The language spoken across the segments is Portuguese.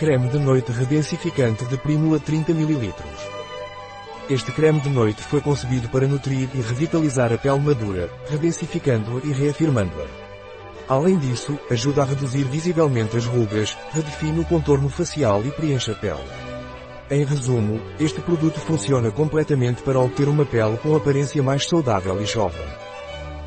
Creme de noite redensificante de Primula 30 ml. Este creme de noite foi concebido para nutrir e revitalizar a pele madura, redensificando-a e reafirmando-a. Além disso, ajuda a reduzir visivelmente as rugas, redefine o contorno facial e preenche a pele. Em resumo, este produto funciona completamente para obter uma pele com aparência mais saudável e jovem.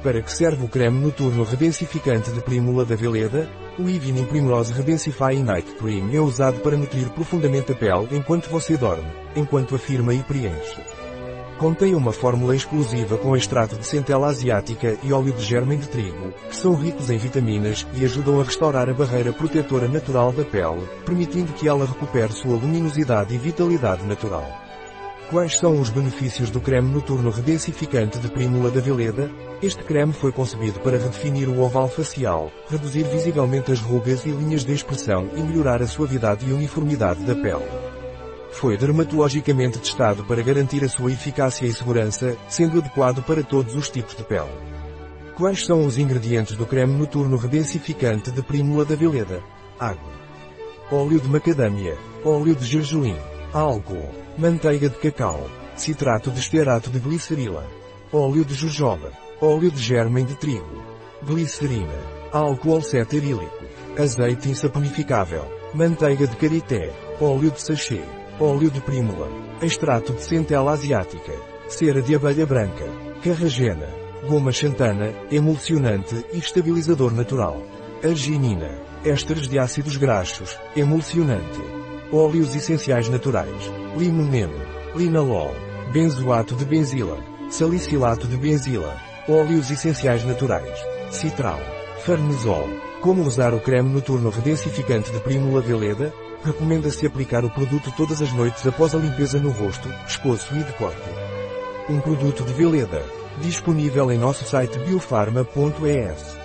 Para que serve o creme noturno redensificante de Primula da Veleda? O Evening Primrose Redensify Night Cream é usado para nutrir profundamente a pele enquanto você dorme, enquanto afirma e preenche. Contém uma fórmula exclusiva com extrato de centela asiática e óleo de germen de trigo, que são ricos em vitaminas e ajudam a restaurar a barreira protetora natural da pele, permitindo que ela recupere sua luminosidade e vitalidade natural. Quais são os benefícios do creme noturno redensificante de Primula da Veleda? Este creme foi concebido para redefinir o oval facial, reduzir visivelmente as rugas e linhas de expressão e melhorar a suavidade e uniformidade da pele. Foi dermatologicamente testado para garantir a sua eficácia e segurança, sendo adequado para todos os tipos de pele. Quais são os ingredientes do creme noturno redensificante de Primula da Veleda? Água. Óleo de macadâmia. Óleo de gergelim. Álcool. Manteiga de cacau. Citrato de estearato de glicerila. Óleo de jojoba. Óleo de germen de trigo. Glicerina. Álcool ceterílico. Azeite insaponificável. Manteiga de karité. Óleo de sachê. Óleo de prímula. Extrato de centela asiática. Cera de abelha branca. Carragena. Goma xantana, emulsionante e estabilizador natural. Arginina. Ésteres de ácidos graxos, emulsionante. Óleos essenciais naturais. Limoneno. Linalol. Benzoato de benzila. Salicilato de benzila. Óleos essenciais naturais. Citral. Farnesol. Como usar o creme noturno redensificante de Primula Veleda? Recomenda-se aplicar o produto todas as noites após a limpeza no rosto, pescoço e de corpo. Um produto de Veleda. Disponível em nosso site biofarma.es.